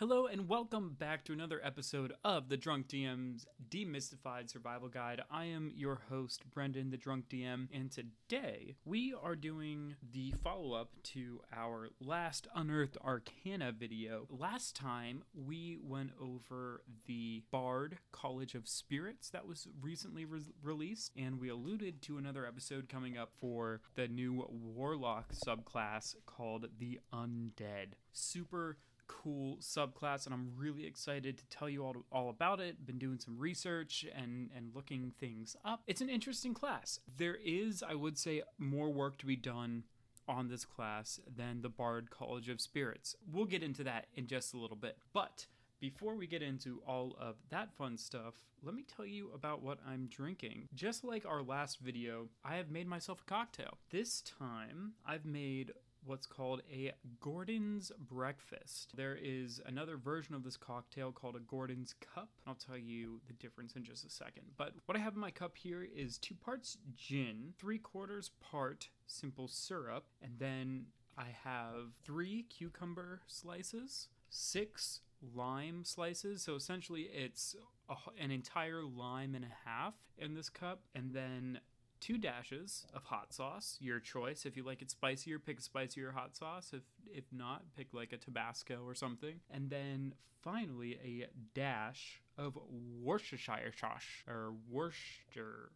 Hello and welcome back to another episode of the Drunk DM's Demystified Survival Guide. I am your host, Brendan, the Drunk DM, and today we are doing the follow up to our last Unearthed Arcana video. Last time we went over the Bard College of Spirits that was recently re- released, and we alluded to another episode coming up for the new Warlock subclass called the Undead. Super cool subclass and I'm really excited to tell you all, all about it. Been doing some research and and looking things up. It's an interesting class. There is, I would say, more work to be done on this class than the Bard College of Spirits. We'll get into that in just a little bit. But before we get into all of that fun stuff, let me tell you about what I'm drinking. Just like our last video, I have made myself a cocktail. This time, I've made what's called a Gordon's Breakfast. There is another version of this cocktail called a Gordon's Cup. I'll tell you the difference in just a second. But what I have in my cup here is two parts gin, three quarters part simple syrup, and then I have three cucumber slices, six lime slices. So essentially, it's a, an entire lime and a half in this cup, and then two dashes of hot sauce, your choice. If you like it spicier, pick spicier hot sauce. If if not, pick like a Tabasco or something. And then finally a dash of Worcestershire sauce or Worcester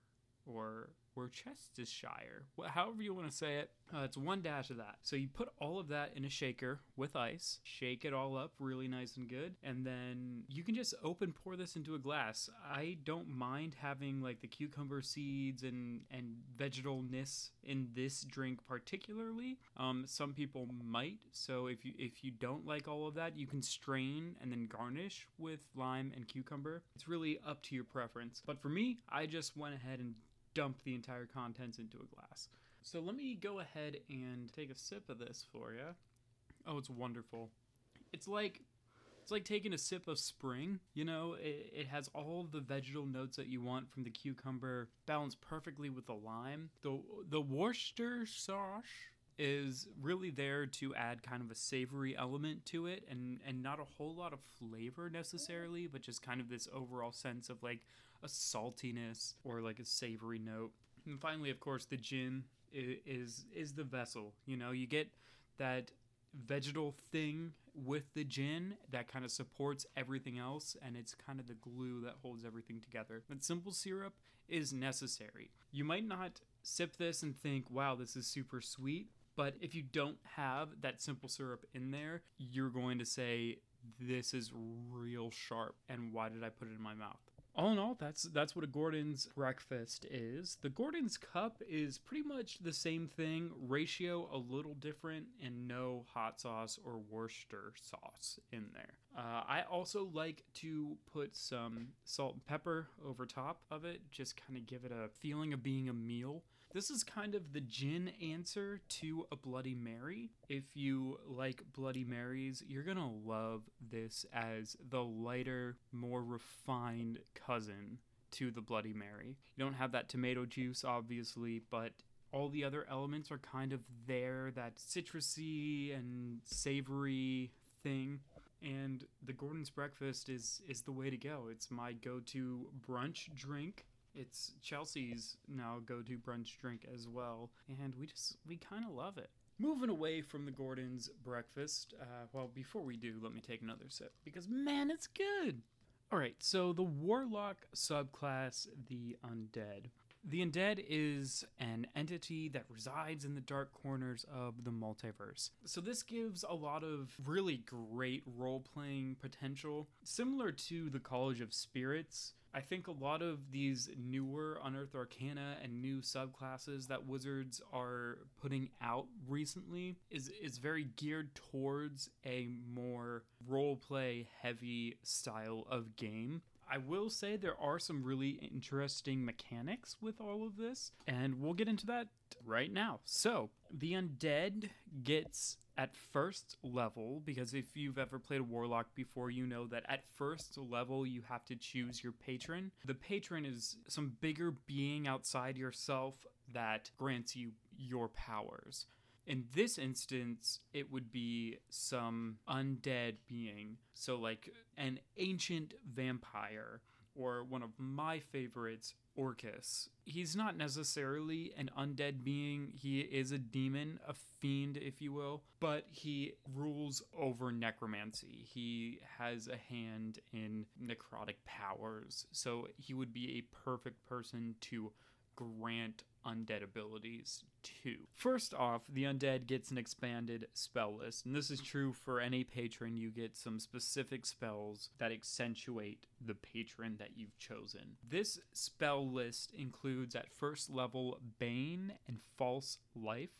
or Worcestershire, however you want to say it. Uh, it's one dash of that. So you put all of that in a shaker with ice, shake it all up really nice and good, and then you can just open pour this into a glass. I don't mind having like the cucumber seeds and and vegetalness in this drink particularly. Um, some people might. So if you if you don't like all of that, you can strain and then garnish with lime and cucumber. It's really up to your preference. But for me, I just went ahead and dump the entire contents into a glass. So let me go ahead and take a sip of this for you. Oh, it's wonderful. It's like it's like taking a sip of spring. You know, it, it has all the vegetal notes that you want from the cucumber, balanced perfectly with the lime. The the Worcester sauce is really there to add kind of a savory element to it and and not a whole lot of flavor necessarily but just kind of this overall sense of like a saltiness or like a savory note. And finally of course the gin is is the vessel you know? You get that vegetal thing with the gin that kind of supports everything else and it's kind of the glue that holds everything together. But simple syrup is necessary. You might not sip this and think wow this is super sweet but if you don't have that simple syrup in there, you're going to say, this is real sharp and why did I put it in my mouth? All in all, that's that's what a Gordon's breakfast is. The Gordon's cup is pretty much the same thing, ratio a little different, and no hot sauce or Worcester sauce in there. Uh, I also like to put some salt and pepper over top of it, just kind of give it a feeling of being a meal. This is kind of the gin answer to a Bloody Mary. If you like Bloody Marys, you're gonna love this as the lighter, more refined cousin to the Bloody Mary. You don't have that tomato juice, obviously, but all the other elements are kind of there that citrusy and savory thing and the Gordon's breakfast is is the way to go. It's my go-to brunch drink it's Chelsea's now go to brunch drink as well, and we just we kind of love it. Moving away from the Gordon's breakfast, uh, well, before we do, let me take another sip because man, it's good. All right, so the Warlock subclass, the Undead. The Undead is an entity that resides in the dark corners of the multiverse. So, this gives a lot of really great role playing potential, similar to the College of Spirits. I think a lot of these newer Unearthed Arcana and new subclasses that Wizards are putting out recently is is very geared towards a more role play heavy style of game. I will say there are some really interesting mechanics with all of this, and we'll get into that right now. So, the undead gets at first level, because if you've ever played a warlock before, you know that at first level you have to choose your patron. The patron is some bigger being outside yourself that grants you your powers. In this instance, it would be some undead being. So, like an ancient vampire, or one of my favorites, Orcus. He's not necessarily an undead being, he is a demon, a fiend, if you will, but he rules over necromancy. He has a hand in necrotic powers, so he would be a perfect person to grant undead abilities too. First off, the undead gets an expanded spell list, and this is true for any patron. You get some specific spells that accentuate the patron that you've chosen. This spell list includes at first level Bane and False Life.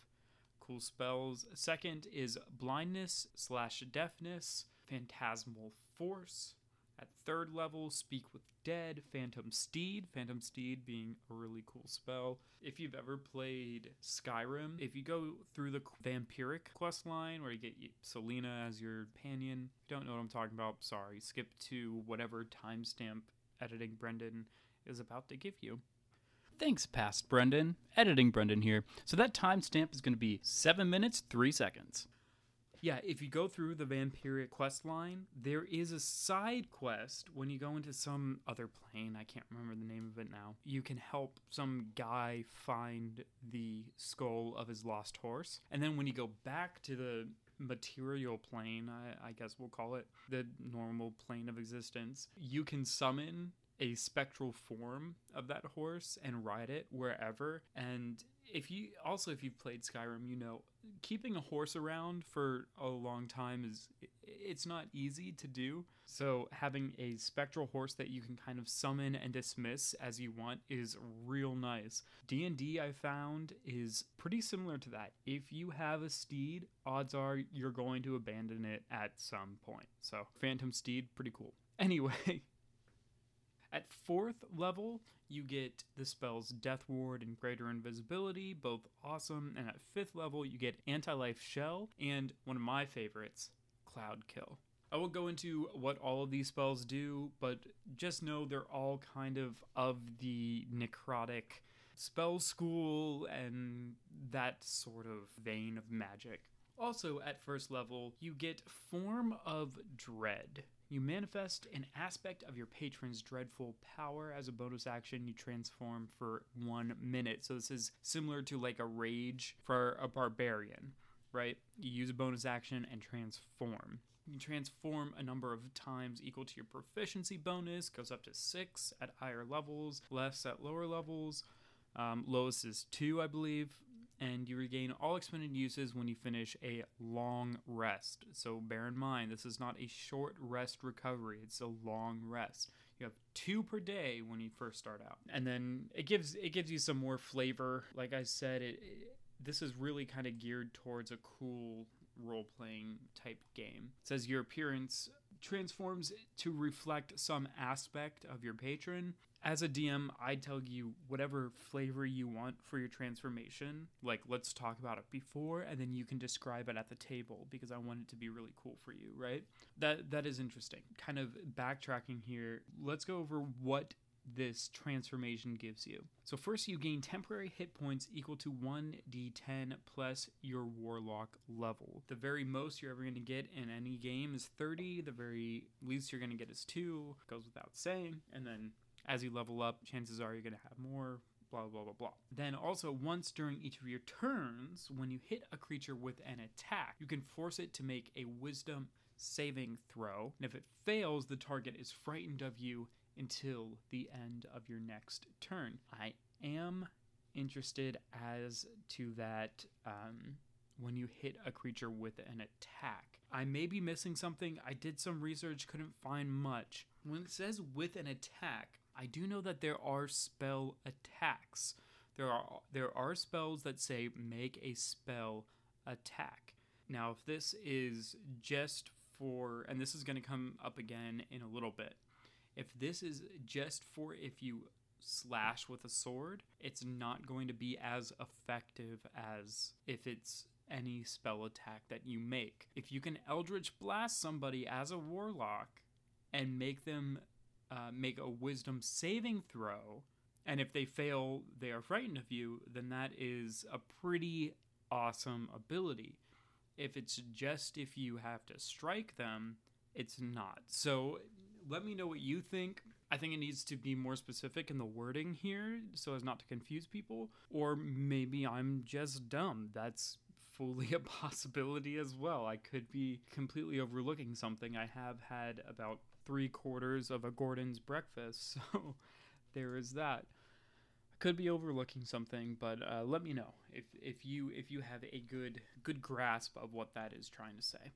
Cool spells. Second is blindness slash deafness, phantasmal force, at third level, Speak with Dead, Phantom Steed, Phantom Steed being a really cool spell. If you've ever played Skyrim, if you go through the vampiric quest line where you get Serana as your companion, don't know what I'm talking about, sorry, skip to whatever timestamp editing Brendan is about to give you. Thanks, past Brendan. Editing Brendan here. So that timestamp is going to be 7 minutes, 3 seconds. Yeah, if you go through the Vampiric quest line, there is a side quest when you go into some other plane. I can't remember the name of it now. You can help some guy find the skull of his lost horse. And then when you go back to the material plane, I, I guess we'll call it the normal plane of existence, you can summon a spectral form of that horse and ride it wherever. And if you also if you've played Skyrim, you know keeping a horse around for a long time is it's not easy to do. So having a spectral horse that you can kind of summon and dismiss as you want is real nice. D&D I found is pretty similar to that. If you have a steed, odds are you're going to abandon it at some point. So Phantom Steed pretty cool. Anyway, at fourth level, you get the spells Death Ward and Greater Invisibility, both awesome. And at fifth level, you get Anti Life Shell and one of my favorites, Cloud Kill. I will go into what all of these spells do, but just know they're all kind of of the necrotic spell school and that sort of vein of magic. Also, at first level, you get Form of Dread. You manifest an aspect of your patron's dreadful power as a bonus action. You transform for one minute. So this is similar to like a rage for a barbarian, right? You use a bonus action and transform. You transform a number of times equal to your proficiency bonus, goes up to six at higher levels, less at lower levels. Um, lowest is two, I believe and you regain all expended uses when you finish a long rest. So bear in mind, this is not a short rest recovery, it's a long rest. You have two per day when you first start out. And then it gives it gives you some more flavor. Like I said, it, it this is really kind of geared towards a cool role playing type game. It says your appearance transforms to reflect some aspect of your patron. As a DM, I tell you whatever flavor you want for your transformation. Like, let's talk about it before, and then you can describe it at the table because I want it to be really cool for you, right? That that is interesting. Kind of backtracking here. Let's go over what this transformation gives you. So first you gain temporary hit points equal to 1d10 plus your warlock level. The very most you're ever going to get in any game is 30, the very least you're going to get is 2, goes without saying. And then as you level up, chances are you're going to have more blah blah blah blah. Then also once during each of your turns, when you hit a creature with an attack, you can force it to make a wisdom saving throw. And if it fails, the target is frightened of you until the end of your next turn. I am interested as to that um, when you hit a creature with an attack. I may be missing something. I did some research, couldn't find much. When it says with an attack, I do know that there are spell attacks. There are there are spells that say make a spell attack. Now, if this is just for and this is going to come up again in a little bit if this is just for if you slash with a sword, it's not going to be as effective as if it's any spell attack that you make. If you can Eldritch Blast somebody as a warlock and make them uh, make a wisdom saving throw, and if they fail, they are frightened of you, then that is a pretty awesome ability. If it's just if you have to strike them, it's not. So let me know what you think. I think it needs to be more specific in the wording here so as not to confuse people. Or maybe I'm just dumb. That's fully a possibility as well. I could be completely overlooking something. I have had about three quarters of a Gordon's breakfast, so there is that. I could be overlooking something, but uh, let me know if, if you if you have a good good grasp of what that is trying to say.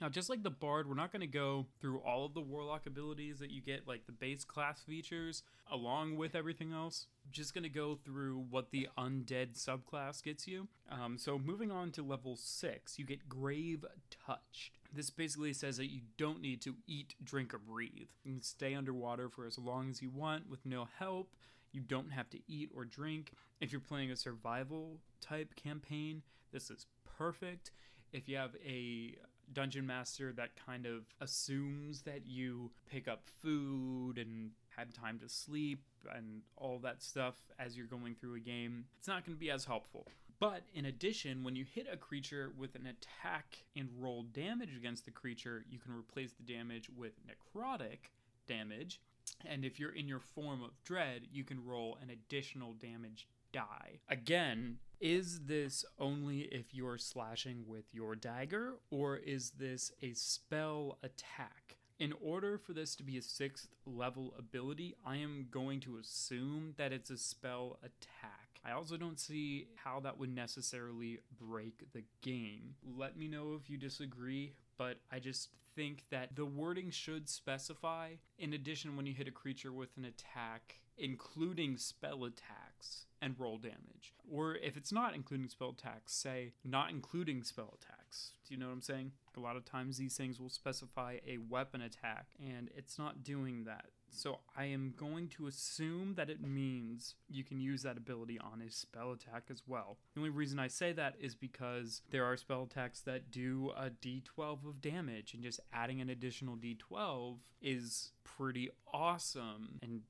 Now, just like the Bard, we're not going to go through all of the Warlock abilities that you get, like the base class features, along with everything else. Just going to go through what the Undead subclass gets you. Um, so, moving on to level 6, you get Grave Touched. This basically says that you don't need to eat, drink, or breathe. You can stay underwater for as long as you want with no help. You don't have to eat or drink. If you're playing a survival type campaign, this is perfect. If you have a dungeon master that kind of assumes that you pick up food and had time to sleep and all that stuff as you're going through a game, it's not going to be as helpful. But in addition, when you hit a creature with an attack and roll damage against the creature, you can replace the damage with necrotic damage. And if you're in your form of dread, you can roll an additional damage die. Again, is this only if you're slashing with your dagger, or is this a spell attack? In order for this to be a sixth level ability, I am going to assume that it's a spell attack. I also don't see how that would necessarily break the game. Let me know if you disagree, but I just think that the wording should specify, in addition, when you hit a creature with an attack, including spell attacks and roll damage. Or if it's not including spell attacks, say not including spell attacks. Do you know what I'm saying? A lot of times these things will specify a weapon attack, and it's not doing that. So I am going to assume that it means you can use that ability on a spell attack as well. The only reason I say that is because there are spell attacks that do a d12 of damage, and just adding an additional d12 is pretty awesome and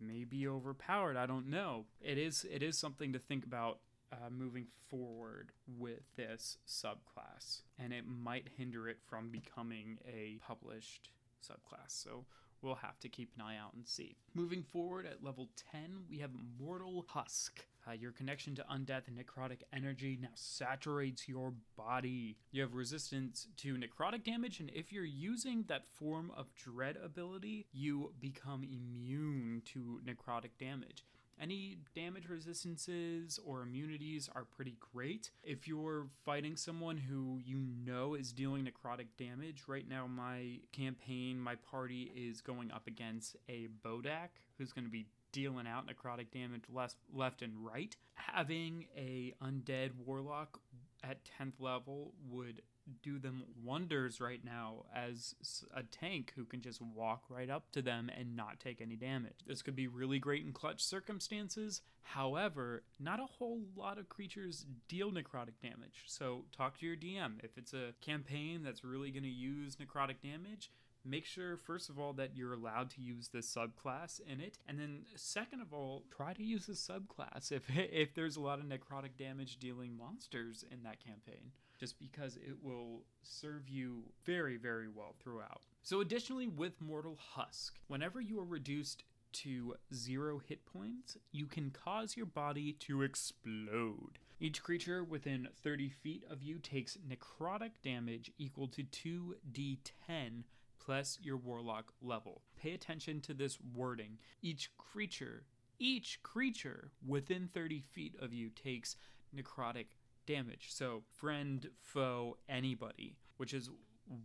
maybe overpowered. I don't know. It is it is something to think about uh, moving forward with this subclass, and it might hinder it from becoming a published subclass. So we'll have to keep an eye out and see. Moving forward at level 10, we have Mortal Husk. Uh, your connection to undeath and necrotic energy now saturates your body. You have resistance to necrotic damage, and if you're using that form of dread ability, you become immune to necrotic damage. Any damage resistances or immunities are pretty great. If you're fighting someone who you know is dealing necrotic damage, right now my campaign, my party is going up against a Bodak who's going to be dealing out necrotic damage left, left and right. Having a undead warlock at 10th level would do them wonders right now as a tank who can just walk right up to them and not take any damage. This could be really great in clutch circumstances. However, not a whole lot of creatures deal necrotic damage. So talk to your DM. If it's a campaign that's really going to use necrotic damage, make sure first of all that you're allowed to use this subclass in it and then second of all try to use the subclass if if there's a lot of necrotic damage dealing monsters in that campaign just because it will serve you very, very well throughout. So, additionally, with Mortal Husk, whenever you are reduced to zero hit points, you can cause your body to explode. Each creature within 30 feet of you takes necrotic damage equal to 2d10 plus your warlock level. Pay attention to this wording. Each creature, each creature within 30 feet of you takes necrotic damage. So, friend, foe, anybody, which is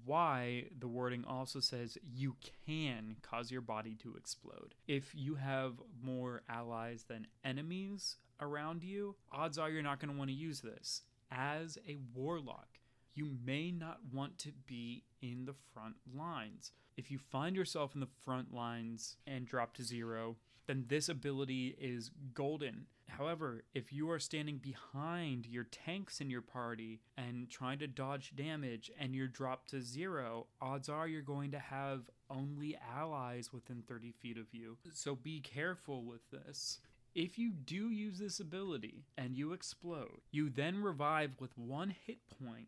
why the wording also says you can cause your body to explode. If you have more allies than enemies around you, odds are you're not going to want to use this. As a warlock, you may not want to be in the front lines. If you find yourself in the front lines and drop to zero, then this ability is golden. However, if you are standing behind your tanks in your party and trying to dodge damage and you're dropped to zero, odds are you're going to have only allies within 30 feet of you. So be careful with this. If you do use this ability and you explode, you then revive with one hit point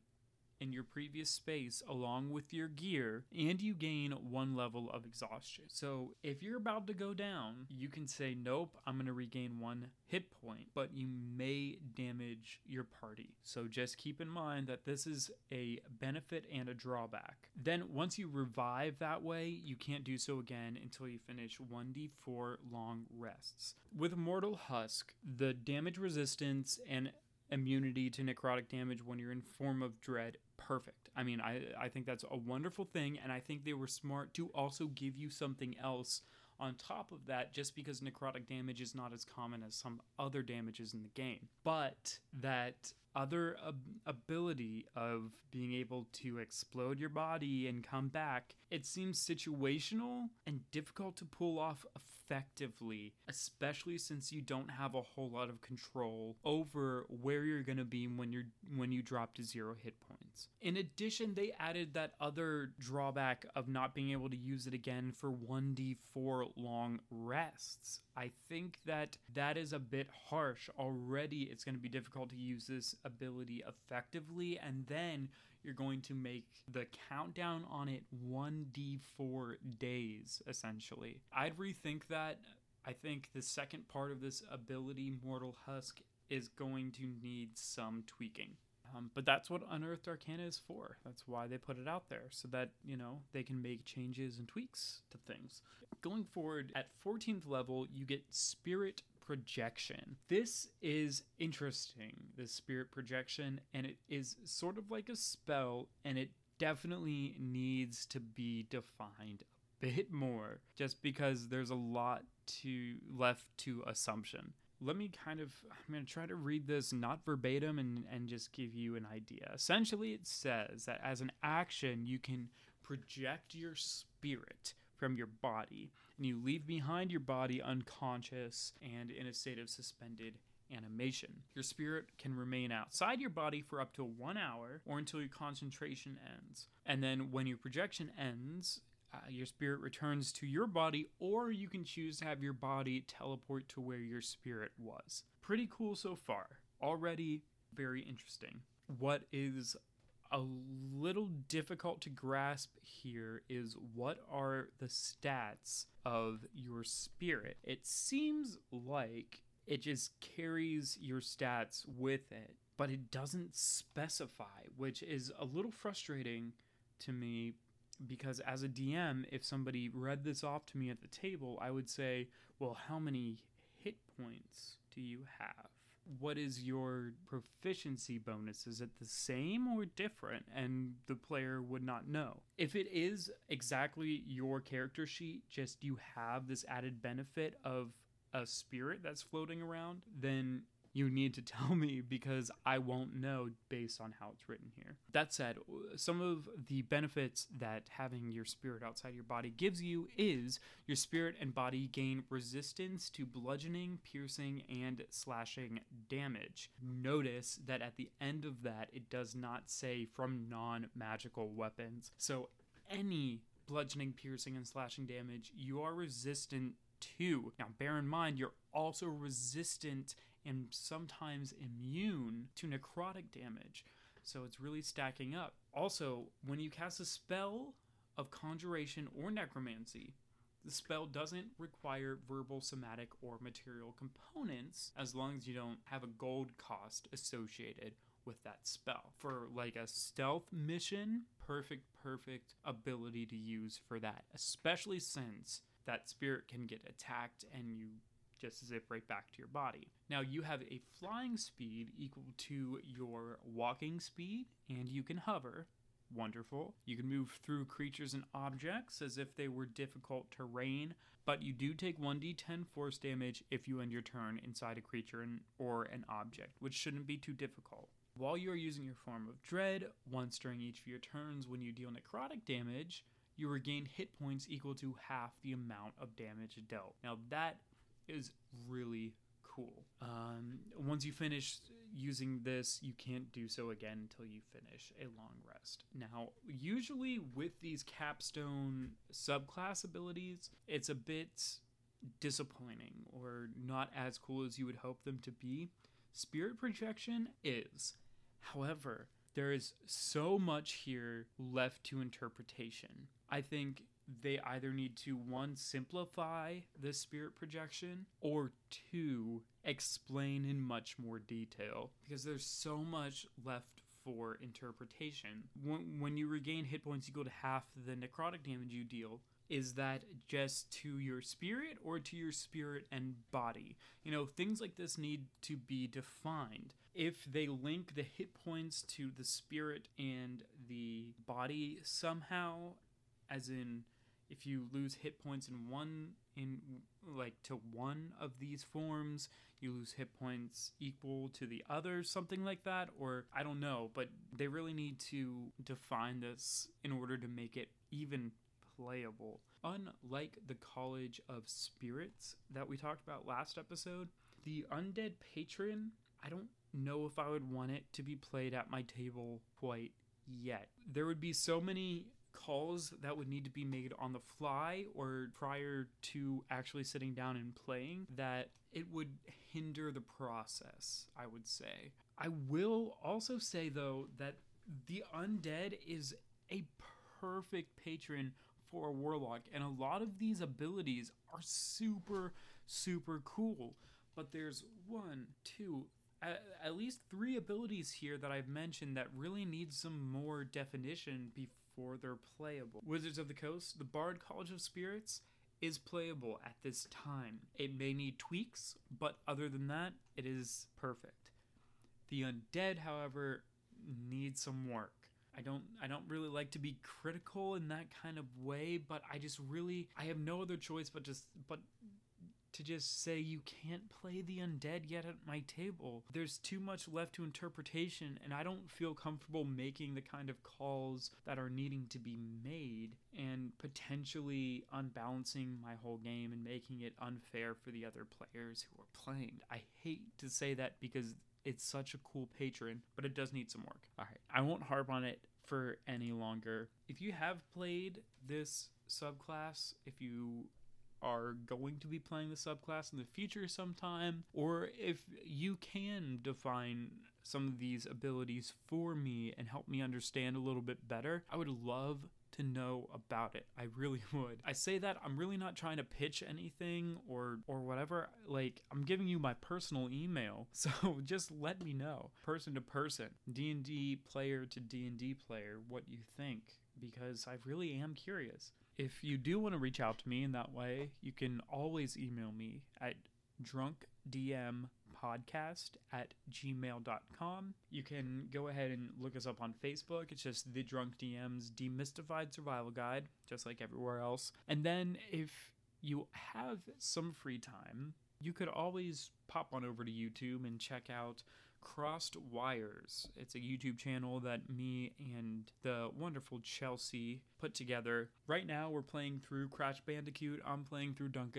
in your previous space along with your gear, and you gain one level of exhaustion. So if you're about to go down, you can say, Nope, I'm going to regain one hit point, but you may damage your party. So just keep in mind that this is a benefit and a drawback. Then once you revive that way, you can't do so again until you finish 1d4 long rests. With Mortal Husk, the damage resistance and immunity to necrotic damage when you're in form of dread perfect. I mean I, I think that's a wonderful thing and i think they were smart to also give you something else on top of that just because necrotic damage is not as common as some other damages in the game. But that other ab- ability of being able to explode your body and come back it seems situational and difficult to pull off effectively especially since you don't have a whole lot of control over where you're going to be when you're when you drop to zero hit points in addition they added that other drawback of not being able to use it again for 1d4 long rests. I think that that is a bit harsh. Already it's going to be difficult to use this ability effectively and then you're going to make the countdown on it 1d4 days essentially. I'd rethink that. I think the second part of this ability mortal husk is going to need some tweaking um, but that's what unearthed arcana is for that's why they put it out there so that you know they can make changes and tweaks to things going forward at 14th level you get spirit projection. This is interesting, the spirit projection, and it is sort of like a spell, and it definitely needs to be defined a bit more, just because there's a lot to left to assumption. Let me kind of, I'm going to try to read this not verbatim and, and just give you an idea. Essentially, it says that as an action, you can project your spirit from your body, and you leave behind your body unconscious and in a state of suspended animation. Your spirit can remain outside your body for up to one hour or until your concentration ends. And then when your projection ends, uh, your spirit returns to your body, or you can choose to have your body teleport to where your spirit was. Pretty cool so far. Already very interesting. What is a little difficult to grasp here is what are the stats of your spirit? It seems like it just carries your stats with it, but it doesn't specify, which is a little frustrating to me because as a DM, if somebody read this off to me at the table, I would say, well, how many hit points do you have? what is your proficiency bonus? Is it the same or different? And the player would not know. If it is exactly your character sheet, just you have this added benefit of a spirit that's floating around, then you need to tell me because I won't know based on how it's written here. That said, some of the benefits that having your spirit outside your body gives you is your spirit and body gain resistance to bludgeoning, piercing, and slashing damage. Notice that at the end of that, it does not say from non magical weapons. So, any bludgeoning, piercing, and slashing damage, you are resistant to. Now, bear in mind, you're also resistant and sometimes immune to necrotic damage. So it's really stacking up. Also, when you cast a spell of conjuration or necromancy, the spell doesn't require verbal, somatic, or material components as long as you don't have a gold cost associated with that spell. For like a stealth mission, perfect, perfect ability to use for that, especially since that spirit can get attacked and you just zip right back to your body. Now you have a flying speed equal to your walking speed, and you can hover. Wonderful. You can move through creatures and objects as if they were difficult terrain, but you do take 1d10 force damage if you end your turn inside a creature or an object, which shouldn't be too difficult. While you are using your form of dread, once during each of your turns when you deal necrotic damage, you regain hit points equal to half the amount of damage dealt. Now that is really cool. Um, once you finish using this, you can't do so again until you finish a long rest. Now, usually with these capstone subclass abilities, it's a bit disappointing or not as cool as you would hope them to be, spirit projection is. However, there is so much here left to interpretation. I think they either need to one simplify the spirit projection or two explain in much more detail because there's so much left for interpretation. When, when you regain hit points equal to half the necrotic damage you deal, is that just to your spirit or to your spirit and body? You know, things like this need to be defined. If they link the hit points to the spirit and the body somehow, as in if you lose hit points in one in like to one of these forms you lose hit points equal to the other something like that or i don't know but they really need to define this in order to make it even playable. Unlike the college of spirits that we talked about last episode the undead patron i don't know if i would want it to be played at my table quite yet. There would be so many calls that would need to be made on the fly or prior to actually sitting down and playing that it would hinder the process, I would say. I will also say, though, that the undead is a perfect patron for a warlock, and a lot of these abilities are super, super cool. But there's one, two, at, least three abilities here that I've mentioned that really need some more definition before for they're playable. Wizards of the Coast, the Bard College of Spirits is playable at this time. It may need tweaks, but other than that, it is perfect. The Undead, however, needs some work. I don't I don't really like to be critical in that kind of way, but I just really I have no other choice but just but to just say you can't play the undead yet at my table. There's too much left to interpretation, and I don't feel comfortable making the kind of calls that are needing to be made and potentially unbalancing my whole game and making it unfair for the other players who are playing. I hate to say that because it's such a cool patron, but it does need some work. All right, I won't harp on it for any longer. If you have played this subclass, if you are going to be playing the subclass in the future sometime, or if you can define some of these abilities for me and help me understand a little bit better, I would love to know about it. I really would. I say that I'm really not trying to pitch anything or or whatever. Like I'm giving you my personal email. So just let me know person to person, D&D player to D&D player what you think because I really am curious. If you do want to reach out to me in that way, you can always email me at drunkdmpodcast at gmail.com. You can go ahead and look us up on Facebook. It's just The Drunk DM's Demystified Survival Guide, just like everywhere else. And then if you have some free time, you could always pop on over to YouTube and check out Crossed Wires. It's a YouTube channel that me and the wonderful Chelsea put together. Right now, we're playing through Crash Bandicoot. I'm playing through Dunk-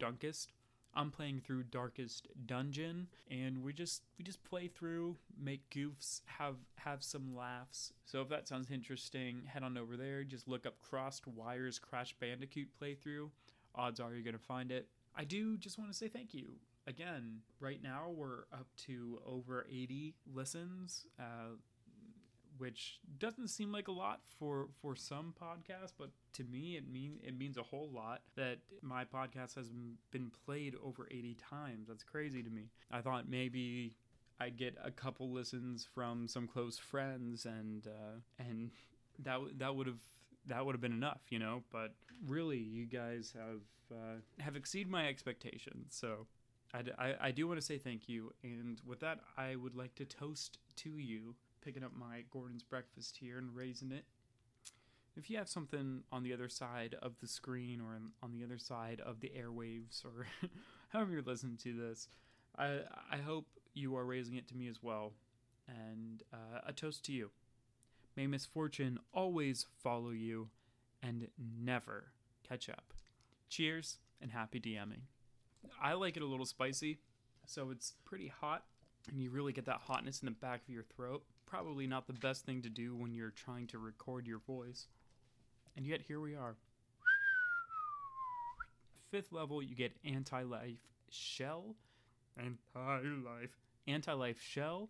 Dunkest. I'm playing through Darkest Dungeon, and we just we just play through, make goofs, have have some laughs. So if that sounds interesting, head on over there. Just look up Crossed Wires Crash Bandicoot playthrough. Odds are you're gonna find it. I do just want to say thank you again, right now we're up to over 80 listens, uh, which doesn't seem like a lot for for some podcasts, but to me it mean it means a whole lot that my podcast has been played over 80 times. That's crazy to me. I thought maybe I'd get a couple listens from some close friends, and uh, and that that would have that would have been enough, you know. But really, you guys have uh, have exceeded my expectations. So I, I, do want to say thank you. And with that, I would like to toast to you, picking up my Gordon's breakfast here and raising it. If you have something on the other side of the screen or on the other side of the airwaves or however you're listening to this, I, I hope you are raising it to me as well. And uh, a toast to you. May misfortune always follow you and never catch up. Cheers and happy DMing. I like it a little spicy, so it's pretty hot, and you really get that hotness in the back of your throat. Probably not the best thing to do when you're trying to record your voice. And yet here we are. fifth level, you get anti life shell, anti life, anti life shell,